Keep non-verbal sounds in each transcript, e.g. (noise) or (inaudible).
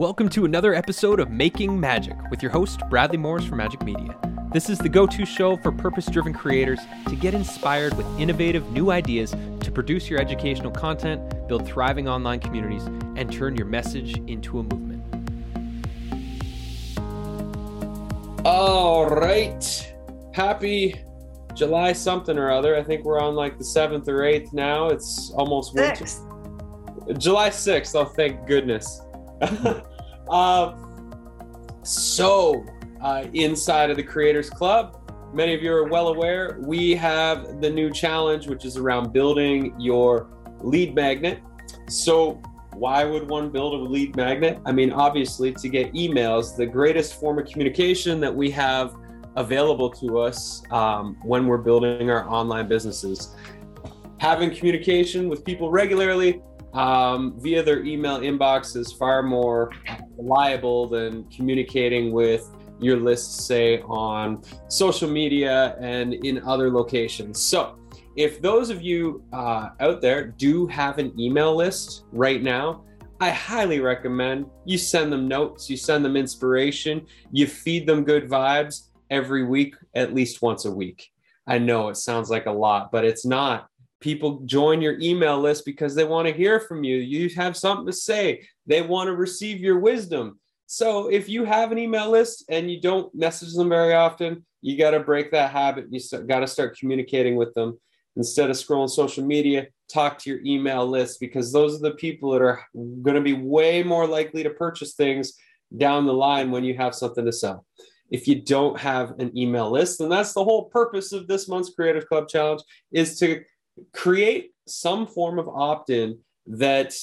Welcome to another episode of Making Magic with your host, Bradley Morris from Majik Media. This is the go to show for purpose driven creators to get inspired with innovative new ideas to produce your educational content, build thriving online communities, and turn your message into a movement. All right. Happy July something or other. I think we're on like the 7th or 8th now. It's almost winter. Six. July 6th. Oh, thank goodness. (laughs) uh, so, uh, inside of the Creators Club, many of you are well aware, we have the new challenge, which is around building your lead magnet. So, why would one build a lead magnet? I mean, obviously, to get emails, the greatest form of communication that we have available to us um, when we're building our online businesses. Having communication with people regularly um, via their email inbox is far more reliable than communicating with your list, say, on social media and in other locations. So, if those of you uh, out there do have an email list right now, I highly recommend you send them notes, you send them inspiration, you feed them good vibes every week, at least once a week. I know it sounds like a lot, but it's not people join your email list because they want to hear from you. You have something to say, they want to receive your wisdom. So if you have an email list and you don't message them very often, you got to break that habit. You got to start communicating with them instead of scrolling social media. Talk to your email list because those are the people that are going to be way more likely to purchase things down the line when you have something to sell. If you don't have an email list, and that's the whole purpose of this month's Creative Club Challenge, is to create some form of opt-in that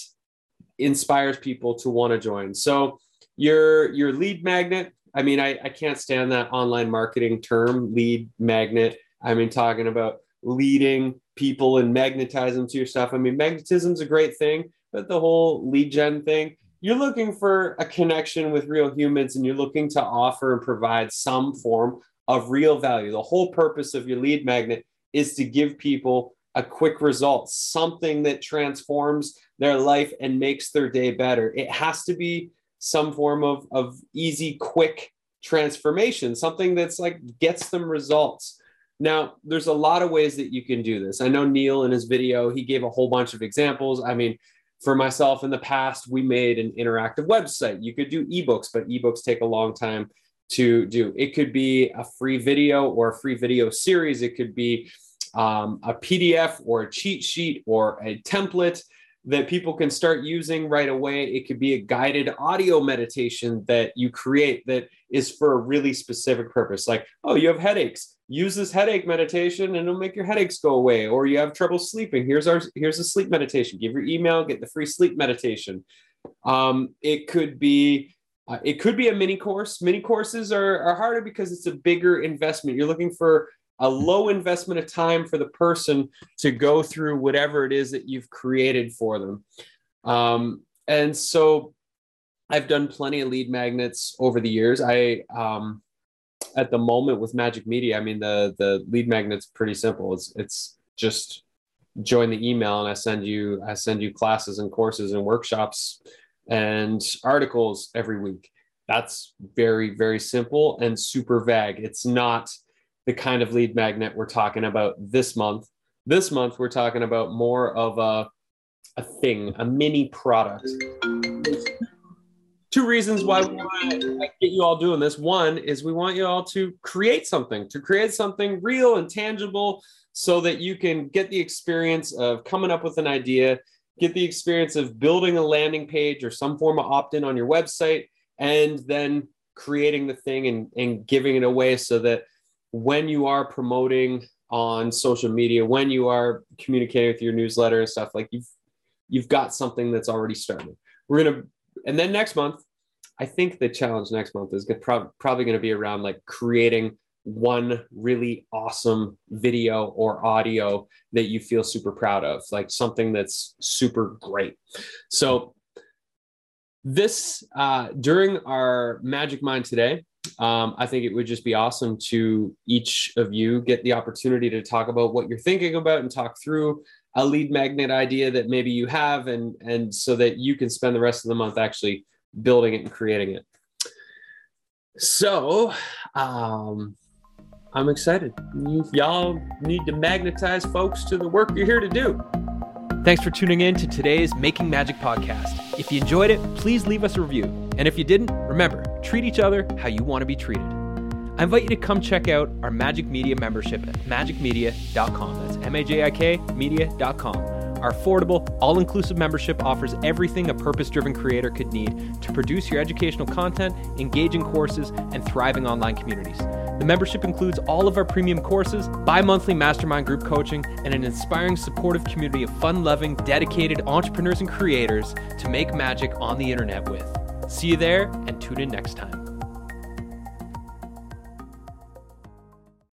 inspires people to want to join. So your your lead magnet, I mean, I, I can't stand that online marketing term, lead magnet. I mean, talking about leading people and magnetizing to your stuff. I mean, magnetism's a great thing, but the whole lead gen thing, you're looking for a connection with real humans and you're looking to offer and provide some form of real value. The whole purpose of your lead magnet is to give people a quick result, something that transforms their life and makes their day better. It has to be some form of, of easy, quick transformation, something that's like gets them results. Now, there's a lot of ways that you can do this. I know Neil in his video, he gave a whole bunch of examples. I mean, for myself in the past, we made an interactive website. You could do ebooks, but ebooks take a long time to do. It could be a free video or a free video series. It could be um, a PDF or a cheat sheet or a template that people can start using right away. It could be a guided audio meditation that you create that is for a really specific purpose. Like, oh, you have headaches. Use this headache meditation and it'll make your headaches go away. Or you have trouble sleeping. Here's our here's a sleep meditation. Give your email, get the free sleep meditation. Um, it could be uh, it could be a mini course. Mini courses are, are harder because it's a bigger investment. You're looking for a low investment of time for the person to go through whatever it is that you've created for them. Um, and so I've done plenty of lead magnets over the years. I, um, at the moment with Majik Media, I mean, the, the lead magnet's pretty simple. It's, it's just join the email and I send you, I send you classes and courses and workshops and articles every week. That's very, very simple and super vague. It's not, the kind of lead magnet we're talking about this month. This month, we're talking about more of a, a thing, a mini product. Two reasons why we want to get you all doing this. One is we want you all to create something, to create something real and tangible so that you can get the experience of coming up with an idea, get the experience of building a landing page or some form of opt in on your website, and then creating the thing and, and giving it away so that when you are promoting on social media, when you are communicating with your newsletter and stuff, like you've you've got something that's already started. We're gonna, and then next month, I think the challenge next month is gonna, prob- probably going to be around like creating one really awesome video or audio that you feel super proud of, like something that's super great. So this uh, during our Magic Mind today, um, I think it would just be awesome to each of you get the opportunity to talk about what you're thinking about and talk through a lead magnet idea that maybe you have, and and so that you can spend the rest of the month actually building it and creating it. So, um, I'm excited. You, y'all need to magnetize folks to the work you're here to do. Thanks for tuning in to today's Making Magic podcast. If you enjoyed it, please leave us a review. And if you didn't, remember, treat each other how you want to be treated. I invite you to come check out our Majik Media membership at majikmedia.com. That's M A J I K media.com. Our affordable, all inclusive membership offers everything a purpose driven creator could need to produce your educational content, engaging courses, and thriving online communities. The membership includes all of our premium courses, bi monthly mastermind group coaching, and an inspiring, supportive community of fun loving, dedicated entrepreneurs and creators to make magic on the internet with. See you there and tune in next time.